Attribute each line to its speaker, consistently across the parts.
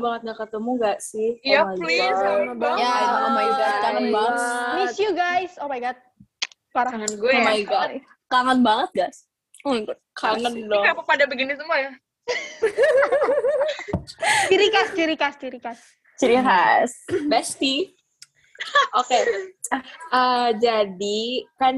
Speaker 1: banget gak ketemu gak sih?
Speaker 2: Iya,
Speaker 1: Oh my
Speaker 2: please,
Speaker 1: God.
Speaker 2: lama banget.
Speaker 3: Ya, oh my god, kangen banget. Miss you guys. Oh my god. Parah.
Speaker 2: Kangen gue
Speaker 1: Oh
Speaker 2: ya.
Speaker 1: my god.
Speaker 3: Kangen banget, guys. Oh my god.
Speaker 1: Kangen
Speaker 2: Ini
Speaker 1: dong.
Speaker 2: kenapa pada begini semua ya?
Speaker 4: Ciri khas, ciri khas, ciri khas.
Speaker 3: Ciri khas.
Speaker 1: Bestie. Oke, Eh, jadi kan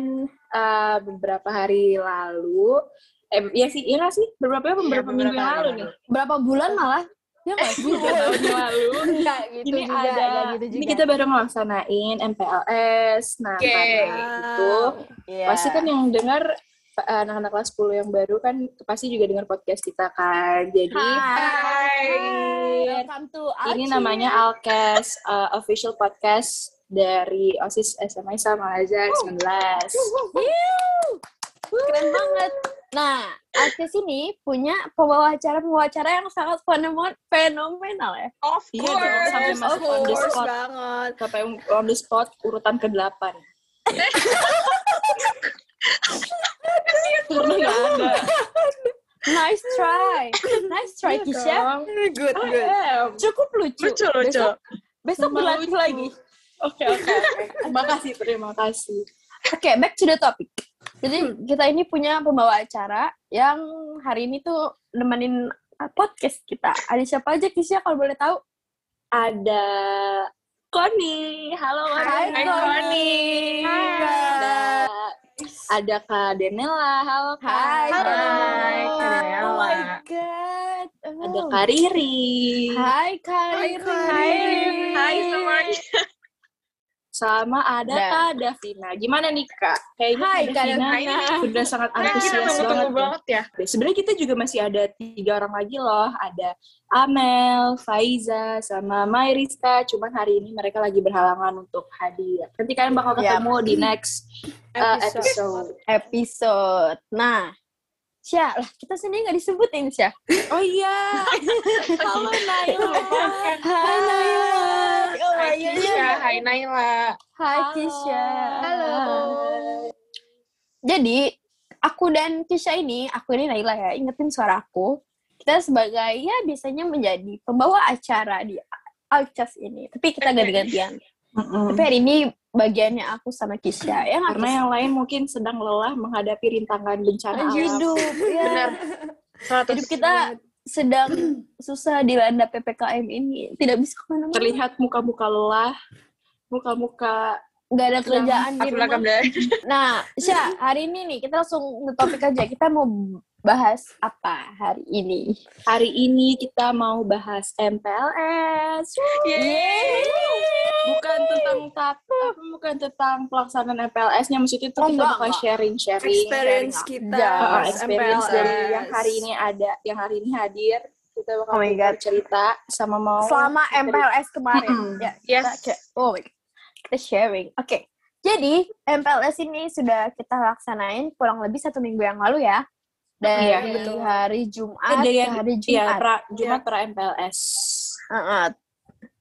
Speaker 1: eh, beberapa hari lalu, eh, ya sih, iya sih? Beberapa beberapa
Speaker 2: beberapa
Speaker 1: minggu yang lalu. nih.
Speaker 3: Berapa bulan malah? Ya nggak sih?
Speaker 1: Tahun lalu.
Speaker 3: Enggak gitu
Speaker 1: ini
Speaker 3: juga.
Speaker 1: ada,
Speaker 3: nggak gitu juga.
Speaker 1: ini kita baru ngelaksanain MPLS. Nah,
Speaker 2: Oke.
Speaker 1: karena itu,
Speaker 3: Iya.
Speaker 1: pasti kan yang dengar eh, anak-anak kelas 10 yang baru kan pasti juga dengar podcast kita kan. Jadi
Speaker 3: Hai. Welcome to
Speaker 1: ini namanya Alkes uh, official podcast dari OSIS SMA sama Azhar 19.
Speaker 3: Yuh. Keren banget. Nah, Alkes ini punya pembawa acara pembawa acara yang sangat fenomenal, fenomenal ya.
Speaker 2: Of
Speaker 1: Iya
Speaker 2: course.
Speaker 1: dong, sampai masuk
Speaker 3: of
Speaker 1: on the
Speaker 3: course
Speaker 1: spot.
Speaker 4: banget.
Speaker 1: Sampai on the spot urutan ke-8. Karena nggak ada.
Speaker 3: Nice try. Nice try,
Speaker 1: Iya
Speaker 3: Kisha.
Speaker 4: Good,
Speaker 1: I
Speaker 4: good.
Speaker 3: Cukup lucu.
Speaker 2: Lucu, lucu.
Speaker 3: Besok, besok berlatih lagi.
Speaker 1: Oke, oke, oke. Terima kasih, terima kasih.
Speaker 3: Oke, back to the topic. Jadi kita ini punya pembawa acara yang hari ini tuh nemenin uh, podcast kita. Ada siapa aja Kisha kalau boleh tahu?
Speaker 1: Ada Koni. Halo,
Speaker 3: Hai,
Speaker 1: Koni.
Speaker 2: Koni.
Speaker 1: Ada, ada Kak Denela. Halo, Kak.
Speaker 3: Hai.
Speaker 2: Hai,
Speaker 3: Oh,
Speaker 2: Kak
Speaker 3: Oh my god.
Speaker 1: Ada
Speaker 3: Oh.
Speaker 1: Kak Riri.
Speaker 3: Hai Kak
Speaker 4: Hai,
Speaker 3: Riri.
Speaker 4: Kak
Speaker 2: Hai,
Speaker 4: Riri.
Speaker 2: hai semuanya.
Speaker 1: Sama ada
Speaker 3: Dan-
Speaker 1: Kak Davina. Gimana nih Kak? Kayaknya
Speaker 3: Hai,
Speaker 1: Kak Davina
Speaker 2: Davina.
Speaker 1: sudah sangat
Speaker 2: Nah, kita
Speaker 1: antusias
Speaker 2: tunggu-tunggu
Speaker 1: banget.
Speaker 2: banget ya.
Speaker 1: ya. Sebenarnya kita juga masih ada tiga orang lagi loh. Ada Amel, Faiza, sama Mayriska. Cuman hari ini mereka lagi berhalangan untuk hadir. Nanti kalian bakal
Speaker 3: Yap.
Speaker 1: ketemu di next uh, episode.
Speaker 3: Episode. Nah, Syah, lah kita sendiri nggak disebutin Syah.
Speaker 1: Oh iya. Halo Naila.
Speaker 3: Hai Naila. Oh
Speaker 2: Hai
Speaker 3: my God.
Speaker 2: Kisha, hai Naila.
Speaker 3: Hai Kisha.
Speaker 4: Halo.
Speaker 3: Jadi, aku dan Kisha ini, aku ini Naila ya, ingetin suara aku. Kita sebagai, ya biasanya menjadi pembawa acara di Alcas ini. Tapi kita ganti-gantian.
Speaker 1: Mm-mm.
Speaker 3: Tapi hari ini bagiannya aku sama Kisha. Ya
Speaker 1: Karena yang lain mungkin sedang lelah menghadapi rintangan bencana alam.
Speaker 3: hidup. Ya.
Speaker 2: Benar.
Speaker 3: Hidup kita sedang susah dilanda PPKM ini. Tidak bisa ke mana-mana.
Speaker 1: Terlihat muka-muka lelah, muka-muka
Speaker 3: Nggak ada kerjaan di rumah. Nah, Syah, hari ini nih kita langsung ke topik aja. Kita mau bahas apa hari ini?
Speaker 1: hari ini kita mau bahas MPLS.
Speaker 2: Yeay.
Speaker 1: Bukan tentang tap, bukan tentang pelaksanaan MPLS-nya, maksudnya itu
Speaker 3: Oh,
Speaker 1: kita
Speaker 3: enggak,
Speaker 1: bakal sharing-sharing
Speaker 4: Experience
Speaker 3: Sharing
Speaker 4: kita. pas
Speaker 1: experience
Speaker 4: MPLS.
Speaker 1: dari yang hari ini ada, yang hari ini hadir. Kita bakal
Speaker 3: Oh my God.
Speaker 1: cerita sama mau
Speaker 3: Selama MPLS kemarin.
Speaker 1: Mm-mm.
Speaker 3: Ya,
Speaker 2: Yes.
Speaker 3: kita, kayak- oh my God. Kita sharing. Oke. Jadi, MPLS ini sudah kita laksanain kurang lebih satu minggu yang lalu ya. Dari
Speaker 1: Iya,
Speaker 4: betul.
Speaker 3: hari Jumat
Speaker 1: Eh, dari
Speaker 3: ke hari
Speaker 1: Iya,
Speaker 3: Jumat.
Speaker 1: pra, Jumat pra MPLS.
Speaker 3: Heeh.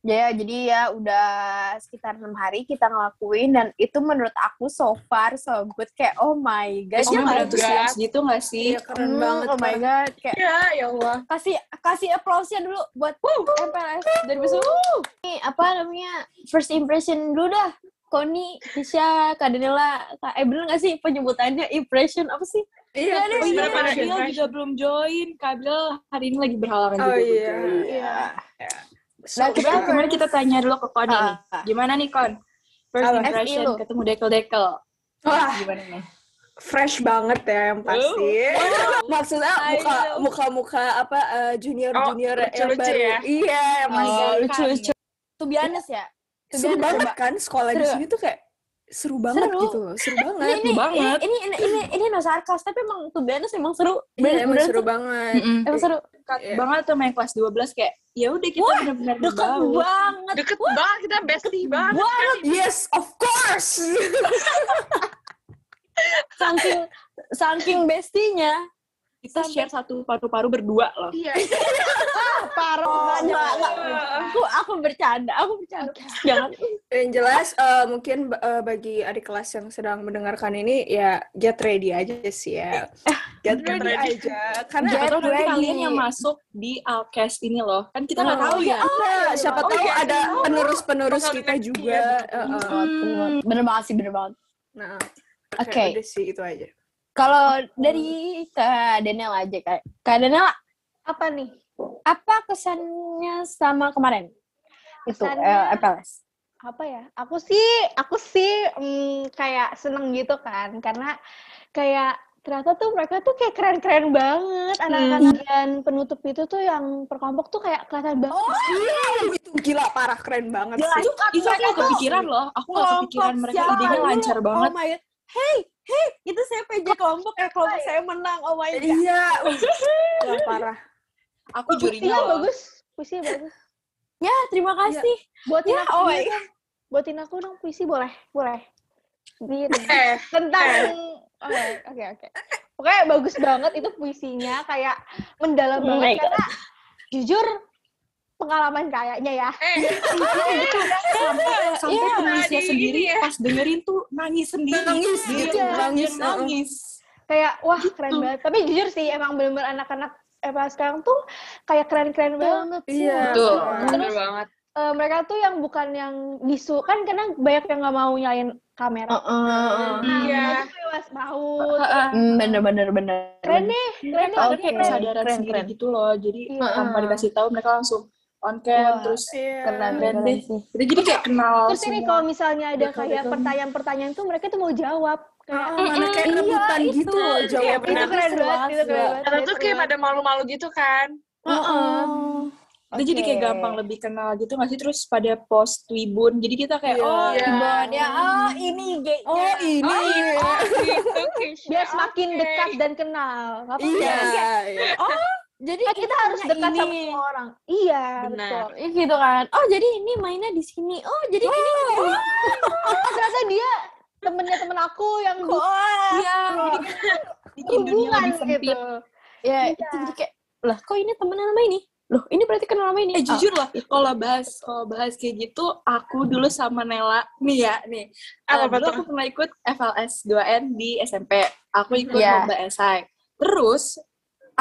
Speaker 3: Ya, jadi ya udah sekitar enam hari kita ngelakuin dan itu menurut aku so far so good kayak oh my god.
Speaker 1: Terus
Speaker 3: ya
Speaker 1: kamu
Speaker 3: nggak
Speaker 1: berantusias gitu gak sih?
Speaker 4: Iya, keren
Speaker 3: Hmm,
Speaker 4: banget.
Speaker 3: Oh my
Speaker 4: Kak.
Speaker 3: god, kayak
Speaker 2: Ya, ya Allah.
Speaker 3: kasih kasih applause-nya dulu buat MPLS 2010. Ini apa namanya? First impression dulu dah. Koni, Tisha, Kak Danila, Kak eh bener gak sih penyebutannya impression apa sih?
Speaker 4: Iya,
Speaker 1: Oh iya, juga belum join. Kabil hari ini lagi berhalangan
Speaker 4: Oh
Speaker 1: juga.
Speaker 4: iya. Iya.
Speaker 3: Nah,
Speaker 1: Coba kemarin kita tanya dulu ke Koni nih.
Speaker 3: Ah.
Speaker 1: Gimana nih Kon? First impression
Speaker 3: FI
Speaker 1: ketemu dekel-dekel.
Speaker 4: Wah,
Speaker 1: Gimana nih?
Speaker 4: fresh banget ya yang pasti. Maksudnya
Speaker 3: I
Speaker 4: muka
Speaker 3: know.
Speaker 4: muka-muka apa eh, junior-junior
Speaker 2: Oh,
Speaker 4: yang
Speaker 2: lucu-lucu
Speaker 4: baru.
Speaker 2: ya?
Speaker 4: Iya, yang
Speaker 3: Oh,
Speaker 1: Iya,
Speaker 3: lucu-lucu. Tuh biasa ya.
Speaker 4: Seru banget kan sekolah di sini tuh kayak seru banget
Speaker 3: Seru.
Speaker 4: gitu loh. Seru banget.
Speaker 3: Ini, ini,
Speaker 1: banget.
Speaker 3: ini, ini, ini, ini, no sarkas, tapi emang tuh biasa emang seru.
Speaker 4: Iya, emang
Speaker 3: Bener-bener
Speaker 4: seru
Speaker 3: tuh-
Speaker 4: banget.
Speaker 1: Mm-mm.
Speaker 3: Emang seru.
Speaker 1: Dekat
Speaker 4: Iya.
Speaker 1: banget tuh main kelas 12 kayak ya udah kita benar-benar
Speaker 3: Dekat
Speaker 1: berbaur.
Speaker 3: banget.
Speaker 2: Deket banget kita bestie banget.
Speaker 3: Banget.
Speaker 4: Yes, of course.
Speaker 3: Saking, saking bestinya.
Speaker 1: Kita share satu paru-paru berdua loh.
Speaker 2: Iya.
Speaker 3: Parah. Enggak, enggak. Aku aku bercanda, aku bercanda. Jangan.
Speaker 4: Yang jelas eh, mungkin eh, bagi adik kelas yang sedang mendengarkan ini ya get ready aja sih ya. Get ready, aja. Karena
Speaker 3: Get
Speaker 1: Atau nanti kalian yang masuk di Alkes ini loh. Kan kita nggak
Speaker 3: Oh,
Speaker 1: tahu ya.
Speaker 4: Nah, siapa
Speaker 2: Oh,
Speaker 4: tahu
Speaker 2: iya.
Speaker 4: ada penerus-penerus
Speaker 2: Bakal
Speaker 4: kita juga.
Speaker 2: year.
Speaker 4: Eh, eh.
Speaker 3: Hmm. Bener banget sih, bener banget.
Speaker 4: Nah,
Speaker 3: Oke.
Speaker 4: udah sih itu aja.
Speaker 3: Kalau dari Kak Daniela aja, Kak. Kak Daniela,
Speaker 5: Apa nih?
Speaker 3: apa kesannya sama kemarin? Itu,
Speaker 5: Kesannya-
Speaker 3: eh, FLS.
Speaker 5: Apa ya? Aku sih, aku sih mm, kayak seneng gitu kan, karena kayak ternyata tuh mereka tuh kayak keren-keren banget anak-anak bagian penutup itu tuh yang perkelompok tuh kayak kelihatan banget.
Speaker 4: Itu gila parah keren banget sih.
Speaker 1: Itu, itu aku kepikiran loh. Aku nggak kepikiran mereka idenya lancar banget.
Speaker 3: Oh my god. Hey, hey, itu saya PJ kelompok ya, kelompok saya menang. Oh my god.
Speaker 4: Iya. Wah, parah.
Speaker 1: Aku jurinya
Speaker 5: Puisinya
Speaker 1: loh.
Speaker 5: bagus, puisinya bagus.
Speaker 3: Ya, terima kasih.
Speaker 5: Buatin
Speaker 3: Ya,
Speaker 5: aku
Speaker 3: oh my
Speaker 5: dong. Buatin aku dong puisi boleh, boleh. Di
Speaker 2: Eh,
Speaker 5: tentang oke oke oke pokoknya bagus banget itu puisinya kayak mendalam
Speaker 3: Oh
Speaker 5: banget karena jujur pengalaman kayaknya ya
Speaker 2: eh,
Speaker 1: sampai sampai
Speaker 3: Iya,
Speaker 1: penulisnya
Speaker 2: di-
Speaker 1: sendiri
Speaker 2: ya.
Speaker 1: pas dengerin tuh nangis sendiri
Speaker 4: Nangis gitu, nangis,
Speaker 1: nangis
Speaker 5: kayak wah
Speaker 1: Gitu.
Speaker 5: keren banget tapi jujur sih emang bener-bener anak-anak apa sekarang tuh kayak keren-keren banget sih
Speaker 4: Iya.
Speaker 1: Betul.
Speaker 5: terus
Speaker 2: banget.
Speaker 5: eh, mereka tuh yang bukan yang bisu kan karena banyak yang nggak mau nyalain kamera
Speaker 3: Heeh.
Speaker 5: nah
Speaker 2: Iya.
Speaker 5: mereka tuh bebas
Speaker 1: Heeh.
Speaker 3: Hmm, bener bener bener.
Speaker 5: keren deh keren
Speaker 3: Oke.
Speaker 1: kayak kesadaran
Speaker 3: Keren,
Speaker 1: sendiri
Speaker 3: keren.
Speaker 1: gitu loh jadi
Speaker 5: Iya.
Speaker 1: tanpa dikasih tahu mereka langsung on cam
Speaker 3: Wah.
Speaker 1: terus
Speaker 4: Iya.
Speaker 3: Keren
Speaker 1: keren deh
Speaker 3: sih.
Speaker 1: kita jadi kayak kenal
Speaker 5: terus ini kalau misalnya ada
Speaker 1: Betul,
Speaker 5: kayak
Speaker 1: betul.
Speaker 5: pertanyaan-pertanyaan tuh mereka tuh mau jawab kayak
Speaker 4: Ah, mana kayak
Speaker 3: Iya,
Speaker 4: rebutan
Speaker 3: itu.
Speaker 4: gitu loh
Speaker 2: Iya,
Speaker 4: jawabnya.
Speaker 5: itu keren banget
Speaker 3: banget,
Speaker 5: itu keren
Speaker 3: seru.
Speaker 5: banget
Speaker 2: Karena tuh kayak pada malu-malu gitu kan.
Speaker 3: Heeh.
Speaker 1: kita jadi kayak gampang lebih kenal gitu nggak sih terus pada post Tribun jadi kita kayak
Speaker 4: Iya.
Speaker 1: oh
Speaker 2: Iya.
Speaker 3: Bon, ya, oh ini gay.
Speaker 4: Oh ini.
Speaker 2: Oh, gitu, Keisha.
Speaker 5: biar semakin dekat dan kenal Nggak apa-apa.
Speaker 4: Iya. Iya.
Speaker 3: Jadi
Speaker 5: Kan kita harus dekat sama
Speaker 3: ini.
Speaker 5: semua orang iya
Speaker 2: Benar.
Speaker 5: betul
Speaker 3: Iya gitu kan. Oh, jadi ini mainnya di sini. Oh, jadi ini
Speaker 5: oh, ternyata dia temennya temen aku yang
Speaker 3: Wah.
Speaker 1: iya
Speaker 5: hubungan gitu
Speaker 3: Ya, itu jadi kayak lah kok ini temenan sama ini? Loh, ini berarti kenal sama ini.
Speaker 1: Eh jujur loh, kalau bahas kalau bahas kayak gitu, aku dulu sama Nela nih ya nih. Eh, dulu aku pernah ikut FLS 2N di SMP. Aku ikut
Speaker 3: Iya.
Speaker 1: lomba esai. Terus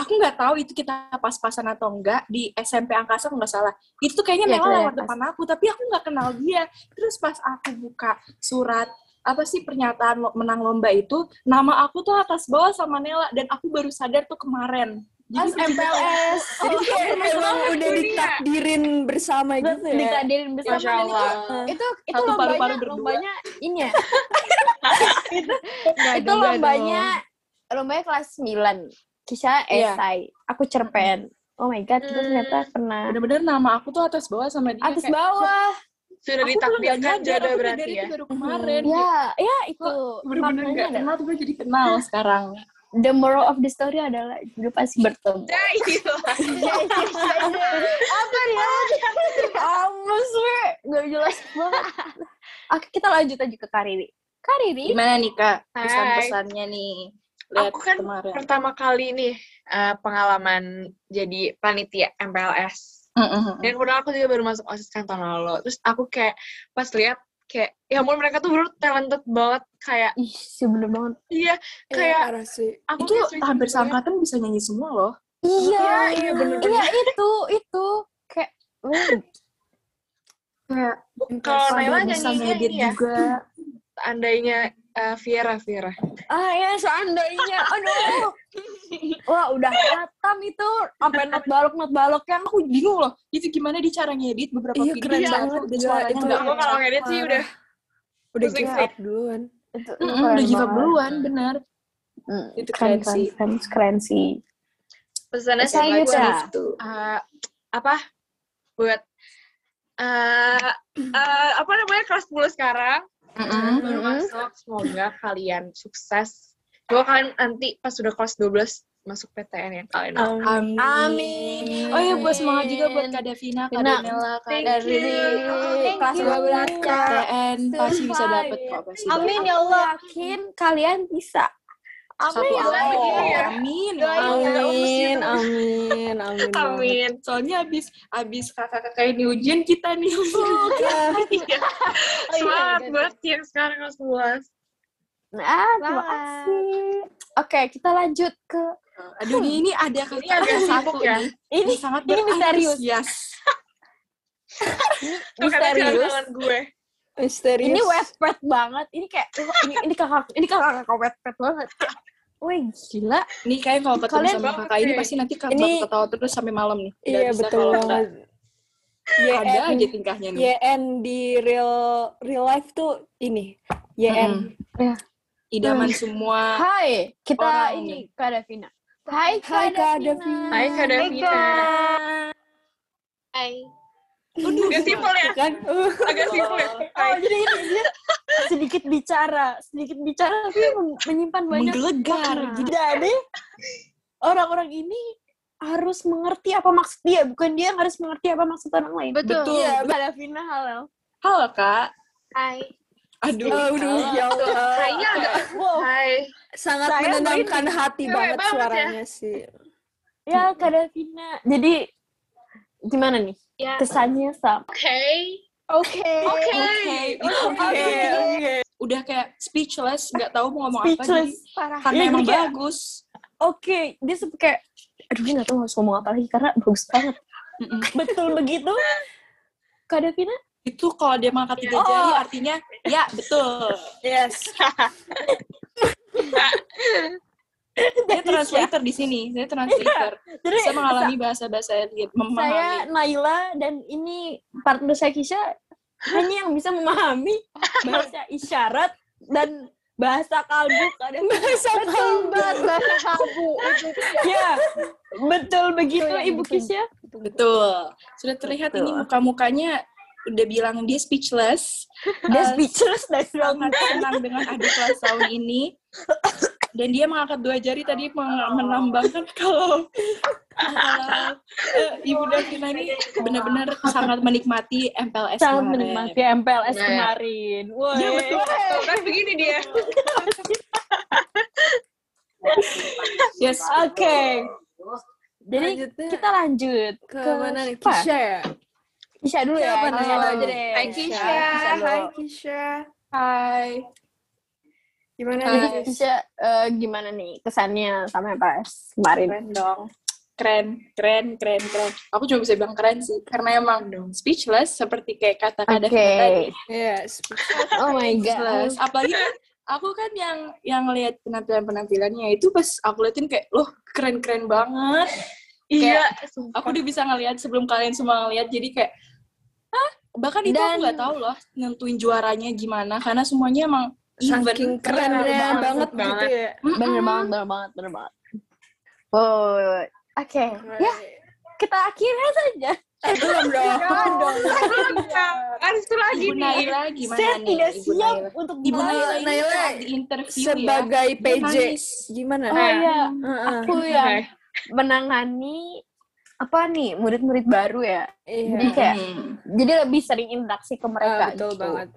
Speaker 1: aku nggak tahu itu kita pas-pasan atau enggak di SMP Angkasa nggak salah. Itu tuh kayaknya
Speaker 3: Iya,
Speaker 1: Nela lewat depan aku, tapi aku nggak kenal dia. Terus pas aku buka surat apa sih pernyataan lo- menang lomba itu, nama aku tuh atas bawah sama Nela dan aku baru sadar tuh kemarin. Jadi
Speaker 3: MPLS.
Speaker 4: Jadi kayak memang udah
Speaker 2: dunia.
Speaker 4: ditakdirin bersama gitu ya.
Speaker 3: Dikadirin bersama
Speaker 2: Masya
Speaker 3: dan itu
Speaker 2: Allah.
Speaker 3: itu itu
Speaker 1: Satu
Speaker 3: lombanya
Speaker 1: paru-paru berdua.
Speaker 3: lombanya ini ya. Itu
Speaker 5: juga
Speaker 3: lombanya lombanya kelas 9. Kisah
Speaker 1: Iya.
Speaker 3: esai. Aku cerpen. Oh my god, itu
Speaker 2: Hmm.
Speaker 3: ternyata pernah
Speaker 1: bener-bener nama aku tuh atas bawah sama dia.
Speaker 3: atas
Speaker 1: kayak,
Speaker 3: bawah.
Speaker 2: Sudah ditakdirkan jodoh berarti
Speaker 1: dari
Speaker 2: ya.
Speaker 1: itu baru kemarin.
Speaker 3: Ya, ya itu
Speaker 1: Bener-bener gak kenal, tapi jadi kenal sekarang.
Speaker 3: the moral of the story adalah jodoh pasti bertemu.
Speaker 2: Ya, iya.
Speaker 3: Apa dia? Amas we, gak jelas banget. Oke, kita lanjut aja ke Kariri. Kariri,
Speaker 1: Gimana nih kak? Pesan-pesannya nih. Lihat
Speaker 2: Aku kan
Speaker 1: kemarin.
Speaker 2: pertama kali nih eh, pengalaman jadi panitia MPLS.
Speaker 1: Mm-mm.
Speaker 2: Dan kemudian aku juga baru masuk OSIS kan tahun lalu. Terus aku kayak pas lihat kayak ya ampun mereka tuh bener talented banget kayak
Speaker 3: ih, bener banget.
Speaker 2: iya
Speaker 4: Iya,
Speaker 2: kayak
Speaker 4: parah sih.
Speaker 2: aku
Speaker 1: Itu hampir
Speaker 2: banget.
Speaker 1: seangkatan bisa nyanyi semua loh.
Speaker 3: Iya,
Speaker 2: iya, bener-bener.
Speaker 3: Iya, itu, itu. Kayak,
Speaker 1: Kayak
Speaker 2: Kalau Naila nyanyinya
Speaker 1: ngedit
Speaker 2: ini ya,
Speaker 1: juga.
Speaker 2: seandainya eh, Viera Viera.
Speaker 3: ah ya seandainya, aduh. Wah, udah hatam itu. Sampai not balok, not balok kan.
Speaker 1: Aku bingung loh, itu gimana dia cara ngedit beberapa
Speaker 4: Iya,
Speaker 1: video
Speaker 4: keren
Speaker 1: yang
Speaker 4: banget.
Speaker 1: udah suaranya
Speaker 4: itu
Speaker 1: nggak
Speaker 2: Aku kalau ngedit sih udah
Speaker 4: Udah give up duluan.
Speaker 3: Itu, keren
Speaker 1: udah give up duluan, bener.
Speaker 3: Hmm,
Speaker 1: Itu
Speaker 3: keren,
Speaker 1: keren sih.
Speaker 3: keren, keren sih.
Speaker 2: pesannya
Speaker 3: Ca.
Speaker 1: Tuh.
Speaker 2: eh, apa buat eh eh, apa namanya kelas 10 sekarang
Speaker 1: Mm-mm.
Speaker 2: baru masuk semoga kalian sukses semoga kalian nanti pas sudah kelas 12 masuk PTN yang kalian mau.
Speaker 1: Amin.
Speaker 3: Amin.
Speaker 1: Oh iya, buat semangat juga buat Kak Davina, Kak. Danila, Kak Dari.
Speaker 3: kelas
Speaker 5: you.
Speaker 3: 12 Kak.
Speaker 1: PTN pasti bisa dapet kok pasti.
Speaker 5: Amin ya Allah
Speaker 3: yakin kalian bisa.
Speaker 1: Satu
Speaker 3: Amin.
Speaker 1: album.
Speaker 2: Iya.
Speaker 1: Amin. Amin.
Speaker 2: ya.
Speaker 4: Amin, amin, amin. banget.
Speaker 2: Amin.
Speaker 1: Soalnya abis abis kakak-kakak ini ujian kita nih.
Speaker 4: Ya,
Speaker 2: Iya. Semangat banget yang sekarang kelas 11.
Speaker 3: Ah, terima kasih. Oke, kita lanjut ke
Speaker 1: Aduh, ini, ini ada
Speaker 2: Ini agak
Speaker 1: satu
Speaker 2: ya.
Speaker 1: nih.
Speaker 3: ini
Speaker 1: yang sangat
Speaker 3: ini misterius.
Speaker 2: kata
Speaker 3: misterius.
Speaker 2: gue.
Speaker 4: misterius.
Speaker 3: Ini wetpad banget. Ini kayak ini ini kakak ini kakak kakak wetpad banget. Wih, gila.
Speaker 1: Nih kayak kalau ketemu
Speaker 3: Kalian-
Speaker 1: sama kakak ini pasti nanti kakak
Speaker 4: Ini-
Speaker 1: ketawa terus sampai malam nih.
Speaker 4: Iya,
Speaker 1: bisa
Speaker 4: betul
Speaker 1: kalau
Speaker 4: banget. YN,
Speaker 1: Ada aja tingkahnya nih.
Speaker 4: YN di real real life tuh ini. YN.
Speaker 1: Mm-mm. Idaman semua.
Speaker 3: Hai, kita
Speaker 1: Orang
Speaker 3: ini Kak Davina. Hai
Speaker 4: Hai,
Speaker 3: Kak
Speaker 4: Kak
Speaker 3: Davina.
Speaker 2: Hai Kak Davina.
Speaker 5: Hai.
Speaker 2: Agak simpel ya.
Speaker 4: Kan?
Speaker 2: Agak simpel ya.
Speaker 3: Oh, jadi ini sedikit bicara, sedikit bicara tapi menyimpan banyak
Speaker 1: Menggelegar.
Speaker 3: Jadi orang-orang ini harus mengerti apa maksud dia, bukan dia yang harus mengerti apa maksud orang lain.
Speaker 5: Betul.
Speaker 1: Betul.
Speaker 3: Iya, Kak Davina halo.
Speaker 1: Halo kak.
Speaker 5: Hai.
Speaker 1: Aduh.
Speaker 4: Aduh, ya Allah.
Speaker 2: Kayaknya agak.
Speaker 3: Wow.
Speaker 2: Hai.
Speaker 4: Sangat
Speaker 3: Saya
Speaker 4: menenangkan hati
Speaker 2: Cewek
Speaker 4: banget
Speaker 2: banget ya.
Speaker 4: suaranya sih.
Speaker 3: Ya, Kak Davina. Jadi gimana nih
Speaker 5: Ya.
Speaker 3: kesannya sama?
Speaker 2: Oke.
Speaker 5: Oke.
Speaker 2: Oke.
Speaker 1: Kayak udah kayak speechless, nggak tahu mau ngomong apa. Jadi,
Speaker 3: Speechless.
Speaker 5: Parah.
Speaker 1: karena emang
Speaker 3: kayak-
Speaker 1: bagus.
Speaker 3: Oke, dia sempat kayak, aduh dia gak tahu harus ngomong apa lagi karena bagus banget. Betul begitu? Kak Davina?
Speaker 1: Itu kalau dia mengangkat tiga
Speaker 3: Oh.
Speaker 1: jari artinya ya betul.
Speaker 4: Yes.
Speaker 1: Saya translator di sini. Saya translator.
Speaker 3: Jadi
Speaker 1: Bisa mengalami bahasa-bahasa lihat,
Speaker 3: saya
Speaker 1: memahami.
Speaker 3: Naila dan ini partner saya Kisha hanya yang bisa memahami bahasa isyarat dan bahasa kalbu kadang
Speaker 4: Bahasa
Speaker 5: Betul banget bahasa kalbu.
Speaker 3: Ya betul begitu
Speaker 5: yang
Speaker 3: ibu Kisha
Speaker 1: Betul. Sudah terlihat
Speaker 3: Betul.
Speaker 1: ini muka-mukanya udah bilang dia speechless.
Speaker 3: dia
Speaker 1: Eh,
Speaker 3: speechless dan
Speaker 1: sangat senang dengan adik kelas tahun ini. Dan dia mengangkat dua jari tadi menambahkan kalau kalau, eh, Ibu Davina ini benar-benar sangat menikmati MPLS
Speaker 3: sangat
Speaker 1: kemarin.
Speaker 3: menikmati MPLS
Speaker 2: Nah.
Speaker 3: kemarin. Woi.
Speaker 1: Iya, betul.
Speaker 2: Kan begini dia.
Speaker 1: Yes.
Speaker 3: Oke. Jadi
Speaker 4: Lanjutnya
Speaker 3: kita lanjut
Speaker 4: ke,
Speaker 3: ke
Speaker 4: mana nih? Kisha ya?
Speaker 3: Kisha dulu ya.
Speaker 4: Siapa
Speaker 3: Kisha
Speaker 4: nih?
Speaker 3: dulu aja deh.
Speaker 2: Hai, Kisha.
Speaker 4: Hai Kisha.
Speaker 1: Hai.
Speaker 4: Gimana nih?
Speaker 3: Eh, gimana nih kesannya sama MPLS kemarin?
Speaker 1: Keren dong. Keren, keren, keren, keren. Aku cuma bisa bilang keren sih, karena emang dong speechless seperti kayak kata-kata
Speaker 3: Oke.
Speaker 1: tadi.
Speaker 4: Yes.
Speaker 3: Oh my god.
Speaker 1: Speechless. Apalagi kan aku kan yang yang lihat penampilan-penampilannya itu pas aku liatin kayak loh keren-keren banget.
Speaker 2: Iya.
Speaker 1: Aku udah bisa ngeliat sebelum kalian semua ngeliat jadi kayak Hah? Bahkan itu
Speaker 3: Dan-
Speaker 1: aku nggak tahu loh nentuin juaranya gimana karena semuanya emang.
Speaker 4: Saking kerennya
Speaker 2: banget,
Speaker 4: banget gitu
Speaker 2: banget.
Speaker 4: ya.
Speaker 3: Bener banget, bener banget, bener banget. Oh, oke. Ya, kita akhirnya saja.
Speaker 4: Eh, belum dong.
Speaker 2: Harus itu lagi
Speaker 1: Ibu
Speaker 2: nih.
Speaker 1: Naila gimana
Speaker 3: Saya
Speaker 1: nih?
Speaker 3: tidak
Speaker 1: Ibu
Speaker 3: siap
Speaker 1: Naila?
Speaker 3: untuk
Speaker 1: Ibu. Naila
Speaker 4: Naila
Speaker 1: di interview
Speaker 4: Sebagai
Speaker 1: ya.
Speaker 4: PJ, gimana?
Speaker 3: Oh iya,
Speaker 4: Heeh.
Speaker 3: aku yang menangani apa nih murid-murid baru ya.
Speaker 4: Iya.
Speaker 3: Jadi kayak
Speaker 1: Hmm.
Speaker 3: jadi lebih sering interaksi ke mereka.
Speaker 4: Ah, betul
Speaker 3: gitu.
Speaker 4: banget.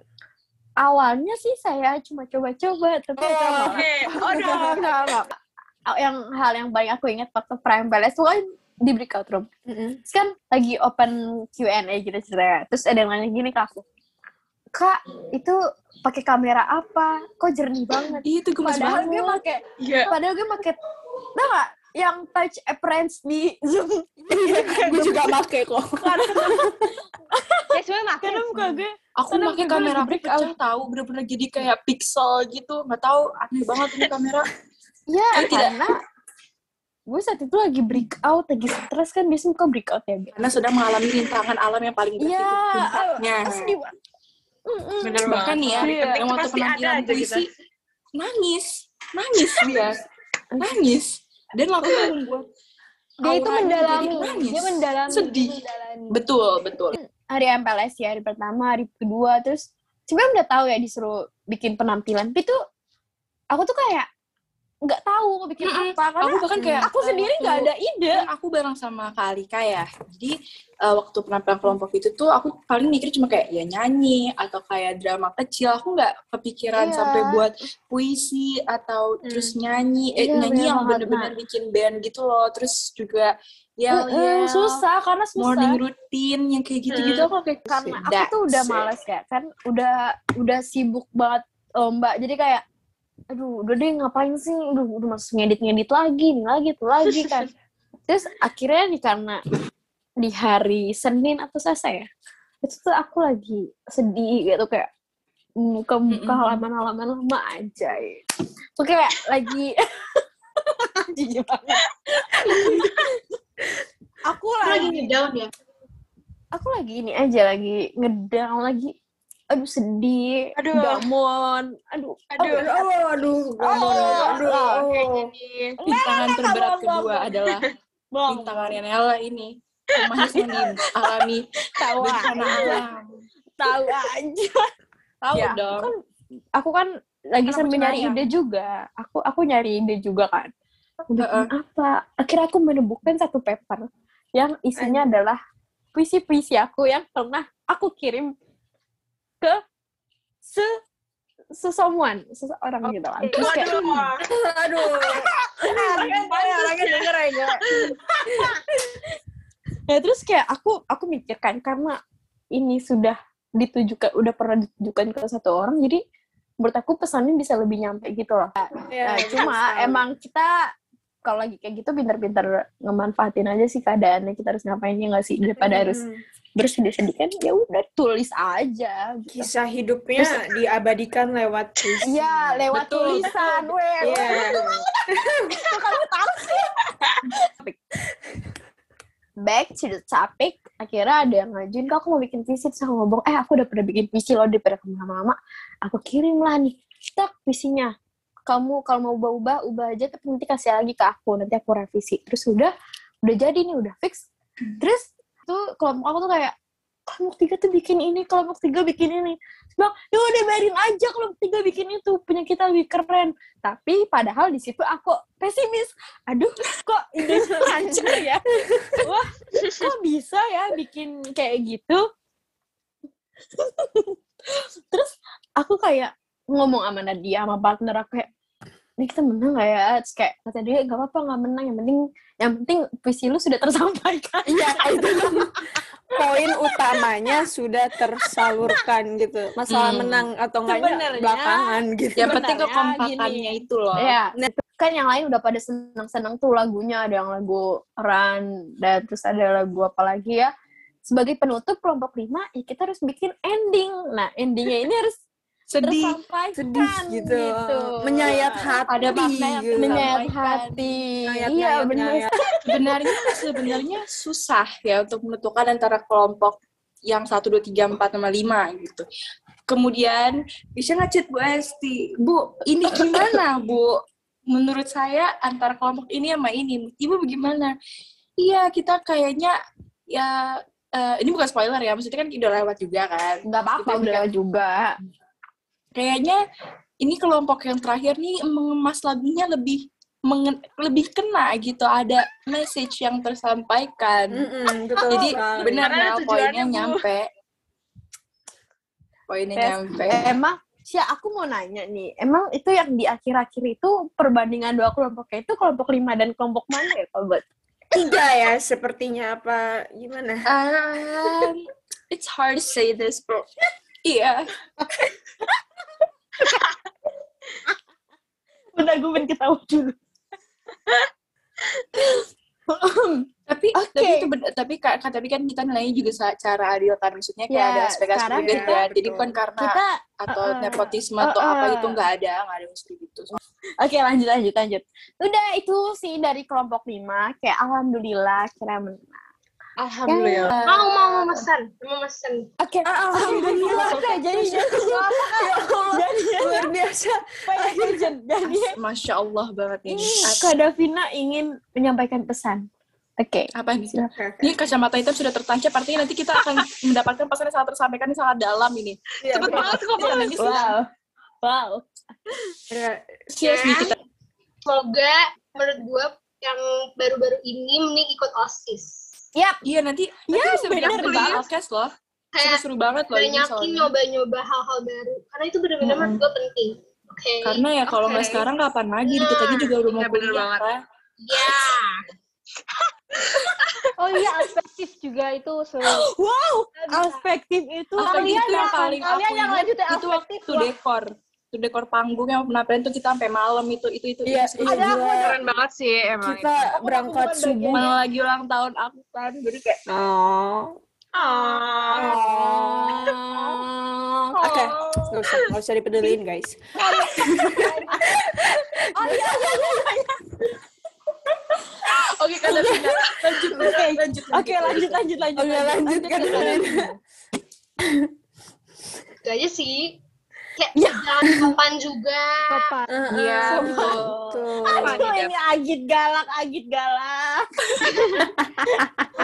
Speaker 3: Awalnya sih saya cuma coba-coba, tapi
Speaker 4: Oh,
Speaker 2: Oke. Oh, no.
Speaker 3: yang hal yang paling aku ingat waktu prime itu kan di breakout room.
Speaker 4: Mm-mm.
Speaker 3: Terus kan lagi open Q&A gitu ceritanya. Terus ada yang nanya gini ke aku. Kak, itu pakai kamera apa? Kok jernih banget?
Speaker 1: Ih, itu gemes
Speaker 3: Padahal gue
Speaker 1: banget.
Speaker 3: pakai
Speaker 2: Iya.
Speaker 3: padahal gue pakai tau gak yang touch appearance di Zoom
Speaker 4: gue juga make kok.
Speaker 5: Ya sebenarnya makin.
Speaker 3: karena muka gue
Speaker 1: Aku pakai
Speaker 3: gue
Speaker 1: kamera
Speaker 3: break out.
Speaker 1: pecah tahu, bener-bener jadi kayak pixel gitu. Nggak tahu, aneh banget ini kamera.
Speaker 3: ya
Speaker 1: Eh, tidak.
Speaker 3: karena gue saat itu lagi breakout lagi stres kan biasanya muka breakout ya Bi.
Speaker 1: Karena sedang mengalami rintangan alam yang paling berat
Speaker 3: Iya,
Speaker 1: itu puncaknya.
Speaker 3: asli banget. Mm-mm.
Speaker 2: Bener
Speaker 1: Bahkan
Speaker 2: banget.
Speaker 1: nih ya,
Speaker 3: Iya.
Speaker 1: yang waktu penampilan
Speaker 2: gitu.
Speaker 1: puisi, nangis. Nangis dia. nangis. Dan langsung membuat
Speaker 5: Dia itu mendalami. Dia mendalami.
Speaker 1: Sedih.
Speaker 5: dia mendalami.
Speaker 1: Betul, betul.
Speaker 3: Hari MPLS ya hari pertama hari kedua terus sebenarnya udah tahu ya disuruh bikin penampilan. Tapi tuh aku tuh kayak nggak tahu mau bikin
Speaker 1: Mm-mm.
Speaker 3: apa karena
Speaker 1: Aku bahkan kayak
Speaker 3: aku sendiri nggak ada ide
Speaker 1: aku bareng sama Kak Alika ya. Jadi eh, waktu penampilan kelompok itu tuh aku paling mikir cuma kayak ya nyanyi atau kayak drama kecil. Aku nggak kepikiran
Speaker 3: Iya.
Speaker 1: sampai buat puisi atau terus nyanyi. Eh,
Speaker 3: Iya,
Speaker 1: nyanyi yang bener-bener bikin band gitu loh. Terus juga ya
Speaker 3: Mm-mm, susah karena susah
Speaker 1: morning routine yang kayak gitu-gitu aku kayak
Speaker 3: karena aku tuh udah males ya kan udah udah sibuk banget lomba jadi kayak aduh udah deh ngapain sih? Udah udah masuk ngedit ngedit lagi nih lagi tuh lagi kan. Terus akhirnya nih karena di hari Senin atau Selasa ya itu tuh aku lagi sedih gitu kayak muka muka halaman halaman lama aja ya. Tuh kayak lagi jijik banget. Aku
Speaker 2: lagi
Speaker 3: lagi
Speaker 2: ngedown ya?
Speaker 3: Aku lagi ini aja lagi ngedown lagi aduh sedih
Speaker 2: Aduh.
Speaker 3: gamon aduh
Speaker 2: Aduh.
Speaker 4: Oh, aduh, gamon.
Speaker 3: Oh,
Speaker 4: aduh.
Speaker 3: oh.
Speaker 2: kayaknya nih
Speaker 1: Rintangan terberat
Speaker 3: bang, bang,
Speaker 1: kedua adalah rintangannya Nela ini. Rumahnya sedang alami
Speaker 3: tahu
Speaker 1: bencana alam.
Speaker 3: tahu aja
Speaker 1: Tahu
Speaker 3: Ya,
Speaker 1: dong.
Speaker 3: kan aku kan lagi
Speaker 1: Kan
Speaker 3: sambil
Speaker 1: aku
Speaker 3: nyari ide juga aku aku nyari ide juga kan bikin
Speaker 1: Heeh.
Speaker 3: apa akhirnya aku menemukan satu paper yang isinya adalah puisi-puisi aku yang pernah aku kirim ke se sesomeone seseorang gitu kan. Terus kayak
Speaker 4: Aduh.
Speaker 3: orangnya orangnya denger aja. Ya terus kayak aku aku mikirkan karena ini sudah ditujukan udah pernah ditujukan ke satu orang jadi menurut aku pesannya bisa lebih nyampe gitu loh.
Speaker 4: Ya,
Speaker 3: Nah, cuma emang kita kalau lagi kayak gitu pintar-pintar ngemanfaatin aja sih keadaannya kita harus ngapain ya nggak sih daripada harus bersedih-sedih kan ya udah tulis aja gitu.
Speaker 4: kisah hidupnya diabadikan lewat puisi.
Speaker 3: Iya, lewat
Speaker 1: Betul.
Speaker 3: tulisan, weh.
Speaker 4: Iya.
Speaker 3: Kok kamu tahu sih? Back to the topic, akhirnya ada yang ngajuin, kak aku mau bikin puisi, terus aku ngomong, eh aku udah pernah bikin puisi loh, daripada kamu lama-lama, aku kirim lah nih, tak puisinya. Kamu kalau mau ubah-ubah, ubah aja, tapi nanti kasih lagi ke aku, nanti aku revisi. Terus udah, udah jadi nih, udah fix. Terus tuh kelompok aku tuh kayak, kelompok tiga tuh bikin ini, kelompok tiga bikin ini. Bilang, ya udah biarin aja kelompok tiga bikin itu, punya kita lebih keren. Tapi padahal di situ aku pesimis. Aduh, kok idenya lancar ya? Wah, kok bisa ya bikin kayak gitu? Terus aku kayak ngomong sama Nadia, sama partner aku kayak, ini kita menang gak ya? Terus kayak, kata dia, gak apa-apa, gak menang. Yang penting, yang penting puisi lu sudah tersampaikan.
Speaker 4: Iya, itu poin utamanya sudah tersalurkan gitu. Masalah
Speaker 1: Hmm.
Speaker 4: menang atau enggaknya belakangan gitu.
Speaker 1: Yang penting kekompakannya
Speaker 3: gini.
Speaker 1: itu loh.
Speaker 3: Iya. Kan yang lain udah pada seneng-seneng tuh lagunya. Ada yang lagu Run, dan terus ada lagu apa lagi ya. Sebagai penutup kelompok lima, ya kita harus bikin ending. Nah, endingnya ini harus
Speaker 1: Sedih.
Speaker 4: Sedih gitu. Menyayat hati.
Speaker 1: Ada makna yang
Speaker 4: gitu.
Speaker 3: Menyayat hati. Iya,
Speaker 4: nyayat,
Speaker 3: benar.
Speaker 4: nyayat.
Speaker 1: Sebenarnya sebenarnya susah ya untuk menentukan antara kelompok yang satu dua tiga empat sama lima gitu. Kemudian bisa ngechat Bu Esti, Bu ini gimana Bu? Menurut saya antara kelompok ini sama ini, Ibu bagaimana? Iya kita kayaknya ya eh, ini bukan spoiler ya, maksudnya kan udah lewat juga kan.
Speaker 3: Nggak apa-apa, udah lewat juga.
Speaker 1: Kayaknya ini kelompok yang terakhir nih mengemas lagunya lebih mengen- lebih kena gitu, ada message yang tersampaikan.
Speaker 4: Betul
Speaker 1: Jadi benar
Speaker 2: tujuannya,
Speaker 1: poinnya
Speaker 2: Bu.
Speaker 1: nyampe. Poinnya
Speaker 3: Yes.
Speaker 1: nyampe.
Speaker 3: Emang, Sya, aku mau nanya nih, emang itu yang di akhir-akhir itu perbandingan dua kelompoknya itu kelompok lima dan kelompok mana ya, kalau buat?
Speaker 4: Tiga ya sepertinya apa gimana?
Speaker 1: Um, it's hard to say this, bro. Iya.
Speaker 3: Bentar, gue pengen ketawa dulu.
Speaker 1: Tapi
Speaker 3: Oke.
Speaker 1: tapi itu tapi Kak, tapi kan kita nilainya juga secara adil kan maksudnya kayak
Speaker 3: Ya,
Speaker 1: ada aspek-aspek
Speaker 3: sekarang
Speaker 1: berbeda.
Speaker 4: kita-
Speaker 1: Jadi bukan karena
Speaker 3: Kita,
Speaker 1: atau
Speaker 3: uh-uh.
Speaker 1: nepotisme atau
Speaker 3: Uh-uh.
Speaker 1: apa itu nggak ada, nggak ada mesti gitu.
Speaker 3: oke lanjut, lanjut, lanjut. Udah, itu sih dari kelompok lima, kayak alhamdulillah kira menang.
Speaker 2: Alhamdulillah.
Speaker 3: Ya.
Speaker 2: Mau mau mau mesen, mau mesen.
Speaker 3: Oke, alhamdulillah. Oke, jadi jadi jadi
Speaker 4: Luar biasa.
Speaker 3: Jadi
Speaker 1: Masya Allah banget ini.
Speaker 3: ini Kak Davina ingin menyampaikan pesan. Oke.
Speaker 1: Apa nih?
Speaker 3: Silakan.
Speaker 1: Ini kacamata hitam sudah tertancap, artinya nanti kita akan mendapatkan pesan yang sangat tersampaikan yang sangat dalam ini.
Speaker 4: Iya,
Speaker 1: Cepet banget kok, Bang. Nangis.
Speaker 3: Wow. Wow.
Speaker 4: Ya,
Speaker 1: Cheers nih kita.
Speaker 6: semoga menurut gue yang baru-baru ini mending ikut osis
Speaker 1: Iya nanti, nanti bisa
Speaker 3: bener,
Speaker 1: bikin
Speaker 6: Bang.
Speaker 1: podcast loh.
Speaker 6: kayak
Speaker 1: Seru-seru banget loh ini
Speaker 6: banyakin
Speaker 1: soalnya.
Speaker 6: nyoba-nyoba hal-hal baru karena itu benar-benar menurut gue penting oke
Speaker 1: Karena ya kalau nggak
Speaker 2: Oke.
Speaker 1: sekarang kapan lagi? Dikit lagi juga udah mau
Speaker 2: Iya, bener
Speaker 1: kuliah
Speaker 2: banget.
Speaker 1: kan.
Speaker 6: ya
Speaker 5: Oh iya, aspektif juga itu seru.
Speaker 3: Wow,
Speaker 5: Bisa.
Speaker 3: perspektif itu
Speaker 1: Apa
Speaker 5: Kalian
Speaker 1: yang
Speaker 5: yang-
Speaker 1: paling
Speaker 5: kalian
Speaker 1: aku
Speaker 5: yang lanjutin
Speaker 1: itu
Speaker 5: aspektif,
Speaker 1: waktu
Speaker 5: wah.
Speaker 1: dekor. Itu dekor panggung yang penampilan tuh kita sampai malam itu itu itu.
Speaker 4: Iya,
Speaker 1: itu.
Speaker 4: iya
Speaker 5: Ada aku.
Speaker 2: Keren banget sih emang
Speaker 4: Kita
Speaker 2: itu.
Speaker 4: berangkat subuh.
Speaker 1: Mana lagi ulang tahun aku kan, jadi kayak
Speaker 4: Oh.
Speaker 2: Oh.
Speaker 4: Oke, nggak usah, nggak usah dipeduliin guys.
Speaker 1: Oke, kata Vina. Lanjut,
Speaker 3: Oke.
Speaker 1: lanjut,
Speaker 3: Oke, lanjut lanjut lanjut.
Speaker 4: Oke, lanjut kan kalian.
Speaker 6: itu aja sih kayak
Speaker 3: Ya.
Speaker 6: jangan sopan juga
Speaker 5: Papa.
Speaker 1: Iya, betul.
Speaker 3: Aduh, ini agit galak, agit galak.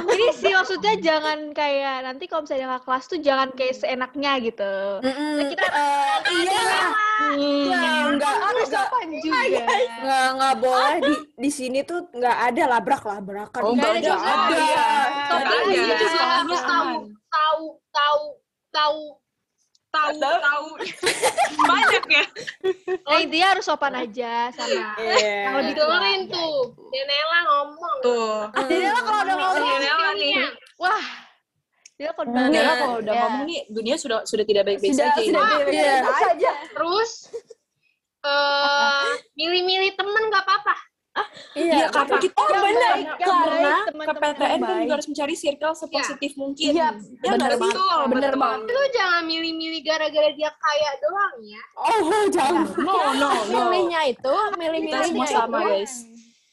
Speaker 5: Ini sih maksudnya jangan kayak nanti kalau misalnya nggak kelas tuh jangan kayak seenaknya gitu.
Speaker 4: Mm-mm,
Speaker 5: Kita
Speaker 4: eh, iya, iya, nggak
Speaker 5: harus
Speaker 4: nggak
Speaker 5: sopan juga.
Speaker 4: nggak nggak boleh di di sini tuh nggak ada labrak labrakan.
Speaker 1: Oh,
Speaker 4: nggak ada.
Speaker 1: ada.
Speaker 4: ada.
Speaker 6: tapi juga harus tahu tahu tahu tahu
Speaker 2: Tahu tahu. Banyak ya.
Speaker 5: Nah, intinya harus sopan aja sama.
Speaker 4: Iya.
Speaker 6: kalau dengerin tuh Denela ngomong
Speaker 2: Tuh.
Speaker 5: Jadi lo kalau udah ngomong,
Speaker 2: Denela nih.
Speaker 5: wah. Dia kalau udah
Speaker 4: Iya.
Speaker 1: kalau udah
Speaker 3: Ya.
Speaker 1: ngomong nih, dunia sudah sudah tidak baik-baik saja.
Speaker 3: sudah
Speaker 1: ini.
Speaker 3: baik
Speaker 4: Iya.
Speaker 3: aja.
Speaker 6: terus eh milih-milih temen nggak apa-apa
Speaker 1: Iya, karena kita
Speaker 3: Oh, benar.
Speaker 1: karena
Speaker 3: Karena
Speaker 1: ke PTN kan juga harus mencari circle sepositif mungkin.
Speaker 3: Iya,
Speaker 1: Ya sih?
Speaker 3: banget. Bener
Speaker 2: betul.
Speaker 3: banget.
Speaker 6: lu jangan milih-milih gara-gara dia kaya doang ya
Speaker 4: Oh, jangan.
Speaker 1: No, no, no.
Speaker 3: Milihnya itu,
Speaker 1: Kita
Speaker 3: milih-milihnya
Speaker 1: semua
Speaker 3: itu
Speaker 1: sama, guys.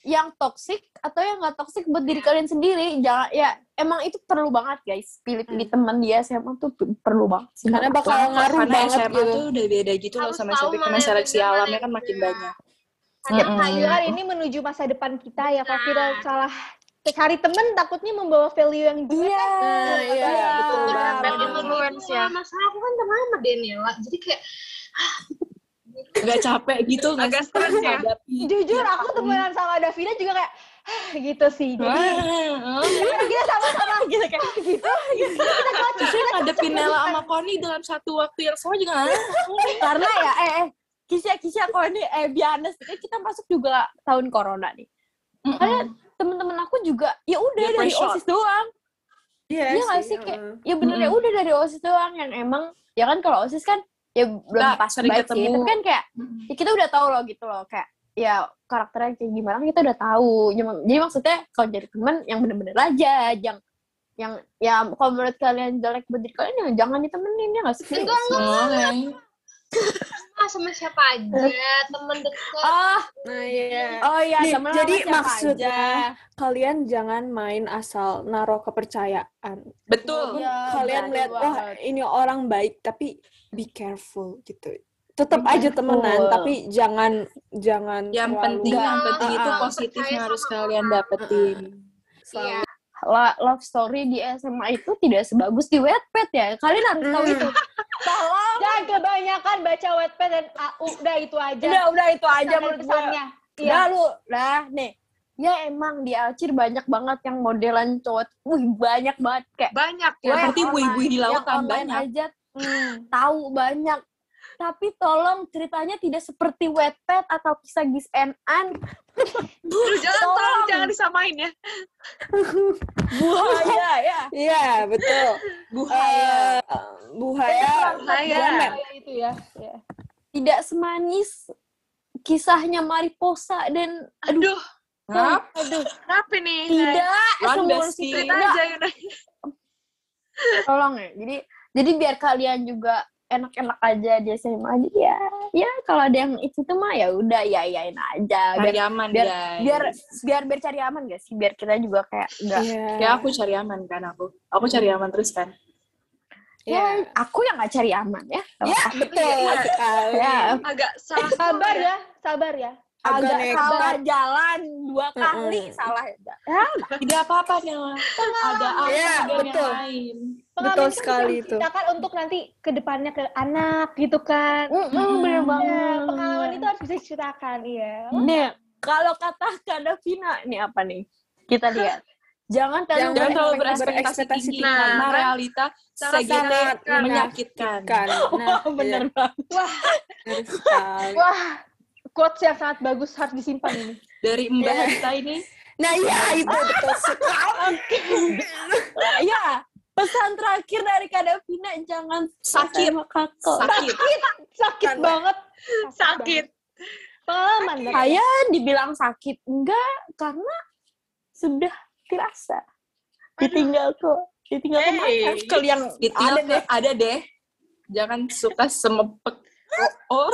Speaker 3: yang toksik atau yang nggak toksik buat diri kalian sendiri. Jangan ya emang itu perlu banget guys. Pilih-pilih teman dia SMA tuh perlu banget.
Speaker 4: Karena bakal
Speaker 1: Karena,
Speaker 4: ngaruh
Speaker 1: karena
Speaker 4: banget
Speaker 1: SMA
Speaker 4: gitu.
Speaker 1: tuh udah beda gitu loh sama SMP. Karena seleksi
Speaker 6: benar,
Speaker 1: alamnya kan makin banyak.
Speaker 5: Iya kan
Speaker 6: kayak
Speaker 5: ini menuju masa depan kita ya. Kalau kita salah cari temen takutnya membawa value yang jelek
Speaker 3: Iya,
Speaker 5: kan.
Speaker 4: iya, betul
Speaker 6: Bad
Speaker 4: banget.
Speaker 6: influence ya masalah aku kan teman sama Denela jadi kayak
Speaker 1: Agak capek gitu. nggak
Speaker 2: Agak stres ya?
Speaker 5: Jujur aku temenan sama Davina juga kayak "Hah," gitu sih. Jadi
Speaker 1: Ah,
Speaker 5: kita sama-sama gitu kayak gitu. Kita cocok.
Speaker 1: Justru ngadepin Nela sama Koni dalam satu waktu yang sama juga ah,
Speaker 3: Karena ya eh, eh kisah kisah kok ini eh biasa kita masuk juga tahun corona nih. Karena temen-temen aku juga ya udah
Speaker 1: Dia
Speaker 3: dari osis doang.
Speaker 4: Iya
Speaker 3: Iya nggak sih kayak ya bener ya udah dari osis doang yang emang ya kan kalau osis kan ya belum
Speaker 1: Nggak,
Speaker 3: pas baik sih.
Speaker 1: ketemu.
Speaker 3: tapi kan kayak ya kita udah tahu loh gitu loh kayak ya karakternya kayak gimana kita udah tahu. Jadi- jadi maksudnya kalau jadi teman yang bener-bener aja yang yang ya kalau menurut kalian jelek buat diri kalian ya jangan ditemenin ya nggak sih?
Speaker 6: Enggak enggak
Speaker 1: Oke.
Speaker 6: Ah, sama siapa aja temen deket
Speaker 3: oh
Speaker 4: Nah, iya.
Speaker 3: oh iya
Speaker 4: Nih,
Speaker 3: temen
Speaker 4: jadi
Speaker 3: sama
Speaker 4: maksudnya
Speaker 3: aja.
Speaker 4: kalian jangan main asal naruh kepercayaan.
Speaker 1: Betul.
Speaker 3: Iya,
Speaker 4: kalian lihat wah ini orang baik tapi be careful gitu. Tetap
Speaker 3: Be
Speaker 4: aja temenan tapi jangan jangan
Speaker 1: Yang penting, yang penting itu
Speaker 4: Ah, ah.
Speaker 1: positif yang
Speaker 6: Percaya
Speaker 1: harus
Speaker 6: sama
Speaker 1: kalian dapetin.
Speaker 6: Iya
Speaker 3: La- love story di SMA itu tidak sebagus di Wattpad ya kalian harus tahu
Speaker 4: Hmm.
Speaker 3: itu tolong
Speaker 5: Jangan kebanyakan baca Wattpad dan AU udah itu aja.
Speaker 3: udah udah itu aja menurut gue
Speaker 5: pesannya. Iya.
Speaker 3: Udah lu, dah nih. Ya emang di Alcir banyak banget yang modelan cowok. Wih, banyak banget kayak
Speaker 2: Banyak ya.
Speaker 1: Seperti
Speaker 3: online-
Speaker 1: di lautan banyak.
Speaker 3: aja hmm, tahu banyak. Tapi tolong ceritanya tidak seperti Wattpad atau kisah Gis and An.
Speaker 2: Aduh, jangan
Speaker 3: Tolong.
Speaker 2: tolong jangan disamain ya.
Speaker 3: Buaya ya.
Speaker 4: Iya, betul.
Speaker 1: Buhaya.
Speaker 4: Eh, buhaya.
Speaker 2: Buhaya.
Speaker 5: Itu ya. ya.
Speaker 3: Tidak semanis kisahnya Mariposa dan
Speaker 2: Aduh,
Speaker 1: Hah?
Speaker 3: aduh
Speaker 2: kenapa nih?
Speaker 3: tidak itu
Speaker 2: Cerita aja
Speaker 3: tolong ya jadi jadi biar kalian juga enak-enak aja di SMA jadi ya ya kalau ada yang itu tuh mah ya udah ya yain aja
Speaker 1: Cari
Speaker 3: biar
Speaker 1: aman,
Speaker 3: biar
Speaker 1: guys.
Speaker 3: biar biar biir cari aman gak sih biar kita juga kayak enggak
Speaker 4: Iya.
Speaker 1: Ya aku cari aman kan aku. Aku cari aman terus kan.
Speaker 3: ya
Speaker 4: Iya.
Speaker 3: aku yang gak cari aman ya
Speaker 4: Ya, betul
Speaker 2: Iya.
Speaker 4: sekali.
Speaker 3: ya
Speaker 2: Agak salah
Speaker 5: Sabar ya, sabar ya.
Speaker 4: Agak nekat.
Speaker 3: salah jalan dua kali
Speaker 4: Mm-mm.
Speaker 3: salah ya
Speaker 1: Tidak apa-apa, Nela. Ada aku
Speaker 4: Iya,
Speaker 1: dan yang
Speaker 4: betul.
Speaker 1: lain.
Speaker 5: Pengalaman
Speaker 4: Betul
Speaker 5: kan
Speaker 4: sekali itu.
Speaker 5: diceritakan untuk nanti ke depannya ke anak gitu kan.
Speaker 3: Mm-mm, bener
Speaker 5: Ya,
Speaker 3: banget
Speaker 5: pengalaman itu harus bisa diceritakan, iya.
Speaker 3: nih Kalau kata Kak Davina, ini apa nih? Kita lihat. Jangan terlalu
Speaker 4: Jangan
Speaker 1: terlalu
Speaker 4: berekspektasi
Speaker 1: tinggi
Speaker 2: tinggi.
Speaker 1: karena
Speaker 2: Nah,
Speaker 1: realita
Speaker 2: sangat
Speaker 1: menyakitkan.
Speaker 4: kan. Nah,
Speaker 3: Wah, bener
Speaker 4: iya,
Speaker 3: banget.
Speaker 4: sekali.
Speaker 5: Wah, quotes yang sangat bagus harus disimpan ini.
Speaker 1: Dari Mbak
Speaker 4: Iya.
Speaker 1: kita ini
Speaker 4: Nah, iya itu betul sekali.
Speaker 3: ya, pesan terakhir dari Kak Davina, jangan
Speaker 1: Sakit.
Speaker 3: sama kakak.
Speaker 1: sakit.
Speaker 5: Sakit
Speaker 4: Karena-
Speaker 5: banget.
Speaker 2: Sakit.
Speaker 5: banget. Pengalaman.
Speaker 3: Saya dibilang sakit. Enggak, karena sudah dirasa. Ditinggal kok. Ditinggal
Speaker 2: Hey.
Speaker 3: ke mana? Kalau yang
Speaker 1: Ditinggal
Speaker 3: ada
Speaker 1: ke-
Speaker 3: deh.
Speaker 1: ada deh. Jangan suka semepek or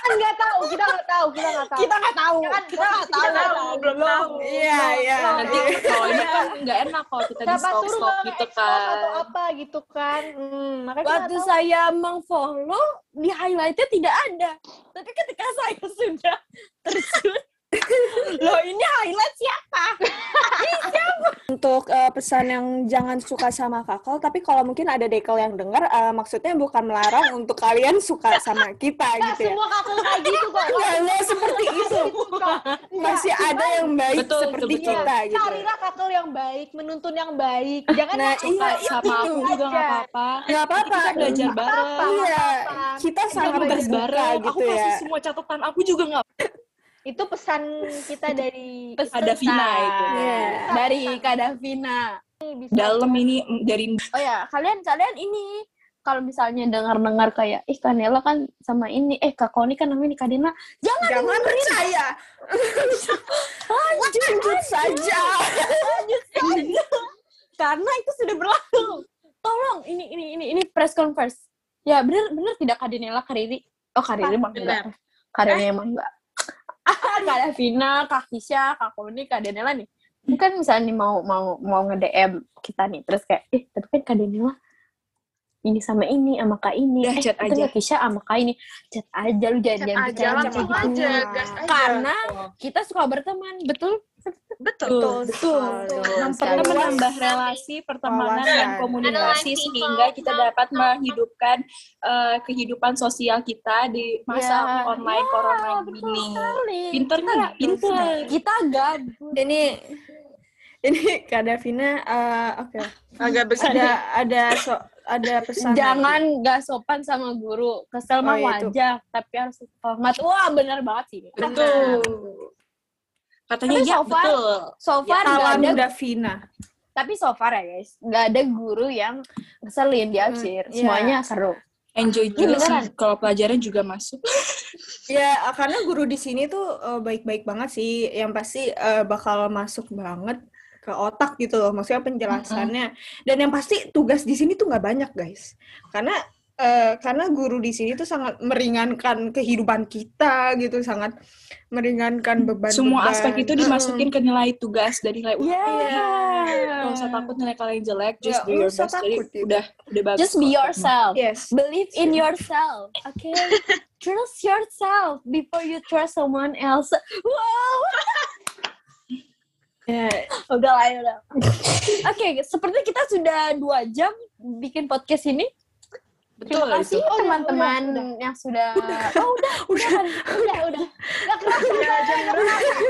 Speaker 5: Kan nggak tahu, kita nggak tahu, kita nggak tahu.
Speaker 3: Kita nggak tahu.
Speaker 5: Kan
Speaker 3: Kita nggak
Speaker 2: Kita
Speaker 3: tahu.
Speaker 2: tahu, belum tahu.
Speaker 4: Iya, iya.
Speaker 1: nanti kalau ini kan nggak enak kalau kita di stop stop gitu
Speaker 5: nge-expose atau
Speaker 1: kan.
Speaker 5: apa gitu kan. Hmm, makanya
Speaker 3: Waktu
Speaker 5: tahu.
Speaker 3: saya mengfollow, di highlightnya tidak ada. Tapi ketika saya sudah terjun, loh ini highlight siapa?
Speaker 4: Untuk eh, pesan yang jangan suka sama kakak, tapi kalau mungkin ada dekel yang dengar, eh, maksudnya bukan melarang untuk kalian suka sama kita gitu ya.
Speaker 5: semua kakak kayak gitu kok.
Speaker 4: Nggak, nggak seperti itu. Masih ada yang baik
Speaker 1: Betul,
Speaker 4: seperti
Speaker 1: betul, betul.
Speaker 4: kita gitu.
Speaker 5: Carilah kakak yang baik, menuntun yang baik. Jangan
Speaker 4: Nah,
Speaker 1: Suka
Speaker 4: iya,
Speaker 1: sama aku
Speaker 5: itu
Speaker 1: juga nggak apa-apa.
Speaker 4: Nggak apa-apa.
Speaker 1: Kita belajar
Speaker 5: Nggak
Speaker 1: bareng.
Speaker 4: Iya, kita sangat
Speaker 1: bareng.
Speaker 4: gitu
Speaker 1: aku
Speaker 4: ya.
Speaker 1: kasih semua catatan aku juga nggak
Speaker 5: Itu pesan kita dari
Speaker 1: ada Vina itu.
Speaker 4: Iya.
Speaker 3: Dari Kak Davina.
Speaker 5: bisa
Speaker 1: Dalam ini mm, dari
Speaker 3: Oh ya, kalian kalian ini kalau misalnya dengar-dengar kayak, ih Kanela kan sama ini, eh Kak Koni kan namanya Kak Dina, jangan
Speaker 4: Jangan percaya. Lanjut saja.
Speaker 3: lanjut saja. Karena itu sudah berlalu. Tolong, ini ini ini ini press conference. Ya bener bener tidak Kak Dinela, Kak Riri. Oh Kak Riri emang enggak.
Speaker 2: Benar.
Speaker 3: Kak Riri emang enggak. Kak Davina, Kak Kisha, Kak Koni, Kak Denela nih. Ini kan misalnya nih mau mau mau nge-DM kita nih, terus kayak, eh tapi kan Kak Denela ini sama ini sama Kak ini.
Speaker 1: Ya,
Speaker 3: eh,
Speaker 1: chat aja.
Speaker 3: Kak Kisha sama Kak ini. Chat aja lu jangan
Speaker 2: Chat
Speaker 3: jangan
Speaker 2: aja,
Speaker 3: bicara kayak gitu.
Speaker 2: aja, aja.
Speaker 3: Karena kita suka berteman, betul?
Speaker 2: Betul.
Speaker 1: betul.
Speaker 3: Betul. Sekali.
Speaker 1: menambah relasi pertemanan
Speaker 4: Wawasan.
Speaker 1: dan komunikasi sehingga kita dapat menghidupkan eh, kehidupan sosial kita di masa
Speaker 3: Ya,
Speaker 1: online
Speaker 3: ya,
Speaker 1: corona
Speaker 3: betul sekali.
Speaker 1: Pinter
Speaker 3: Kita-
Speaker 1: nggak? Pinter.
Speaker 3: Kita gabut.
Speaker 4: Ini ini Kak Davina eh, oke.
Speaker 2: Agak besar.
Speaker 4: Ada ada so, ada pesan.
Speaker 3: Jangan gak sopan sama guru. Kesel mah
Speaker 4: Oh, iya, itu.
Speaker 3: wajar, tapi harus hormat. Wah, bener banget sih.
Speaker 1: Betul. Katanya
Speaker 3: Tapi
Speaker 1: ya
Speaker 3: so far-
Speaker 1: betul.
Speaker 3: So far gak
Speaker 4: Salam
Speaker 3: ada,
Speaker 4: Davina.
Speaker 3: tapi so far ya guys, gak ada guru yang ngeselin di absir.
Speaker 4: Hmm, iya.
Speaker 3: Semuanya seru.
Speaker 1: Enjoy juga sih kalau pelajaran juga masuk.
Speaker 4: Ya, karena guru di sini tuh eh, baik-baik banget sih. Yang pasti eh, bakal masuk banget ke otak gitu loh. Maksudnya penjelasannya. Dan yang pasti tugas di sini tuh nggak banyak, guys. Karena eh, karena guru di sini tuh sangat meringankan kehidupan kita gitu, sangat meringankan beban.
Speaker 1: Semua aspek itu dimasukin ke nilai tugas dari nilai
Speaker 3: Iya.
Speaker 1: Gak usah takut nilai kalian jelek, just
Speaker 4: Ya,
Speaker 1: do your
Speaker 4: nggak usah
Speaker 1: best. Jadi
Speaker 4: takut gitu.
Speaker 1: udah udah bagus.
Speaker 3: Just be yourself.
Speaker 4: Yes.
Speaker 3: Believe in yourself, okay? trust yourself before you trust someone else. Wow.
Speaker 4: Ya,
Speaker 3: udah lah, ya udah. Oke, seperti kita sudah dua jam bikin podcast ini.
Speaker 1: Betul
Speaker 3: Terima kasih
Speaker 1: itu.
Speaker 3: teman-teman yang sudah. Oh udah, udah,
Speaker 5: udah udah gak kerasa.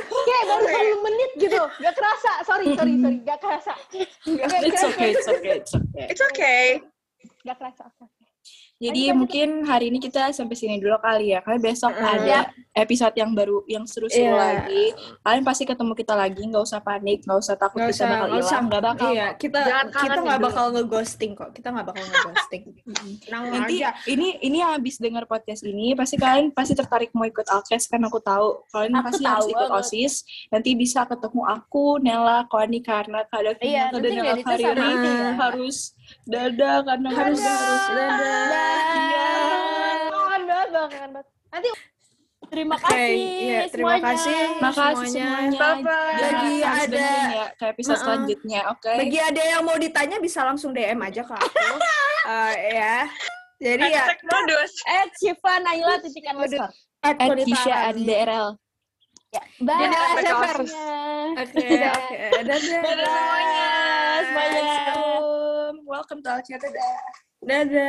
Speaker 5: kayak baru 10 menit gitu. Gak kerasa. Sorry sorry sorry. Gak kerasa.
Speaker 1: It's okay, it's okay, it's okay.
Speaker 2: It's okay.
Speaker 5: gak kerasa
Speaker 1: Jadi mungkin hari ini kita sampai sini dulu kali ya. Karena besok
Speaker 4: Mm.
Speaker 1: ada episode yang baru, yang seru-seru
Speaker 4: Iya.
Speaker 1: lagi. Kalian pasti ketemu kita lagi. Nggak usah panik, nggak usah takut
Speaker 4: Nggak
Speaker 1: kita
Speaker 4: usah,
Speaker 1: bakal
Speaker 4: nggak usah.
Speaker 1: hilang. Nggak bakal.
Speaker 4: Iya, kita
Speaker 2: Jangan
Speaker 4: kita nggak
Speaker 2: dulu.
Speaker 4: bakal nge-ghosting kok. Kita nggak bakal nge-ghosting.
Speaker 1: Nanti
Speaker 4: aja.
Speaker 1: ini ini habis dengar podcast ini pasti kalian pasti tertarik mau ikut Alkes kan aku tahu kalian
Speaker 3: Aku
Speaker 1: pasti
Speaker 3: tahu
Speaker 1: harus ikut
Speaker 3: banget.
Speaker 1: OSIS nanti bisa ketemu aku Nela Koani karena kada
Speaker 3: Iya,
Speaker 1: dan
Speaker 3: ini ya.
Speaker 1: harus dadah karena harus harus
Speaker 3: Dadah.
Speaker 5: kangen banget bang kangen banget nanti
Speaker 3: Terima
Speaker 4: Oke,
Speaker 3: kasih
Speaker 4: iya, terima
Speaker 3: semuanya.
Speaker 4: kasih.
Speaker 1: Makasih
Speaker 4: Semuanya.
Speaker 1: semuanya.
Speaker 2: Bye-bye.
Speaker 1: Jangan
Speaker 4: Bagi ada-
Speaker 1: ya ke episode
Speaker 4: Uh-uh.
Speaker 1: selanjutnya, oke?
Speaker 4: Bagi ada yang mau ditanya bisa langsung DM aja ke aku. Eh, ya. Jadi ya.
Speaker 3: Eh, Syifa Naila titik underscore.
Speaker 4: at
Speaker 1: At Kisha DRL.
Speaker 3: Ya, bye.
Speaker 2: Kaos.
Speaker 4: Oke, oke. Dadah.
Speaker 1: Dadah semuanya.
Speaker 3: semuanya.
Speaker 1: Welcome to. Dadah.
Speaker 4: Dadah.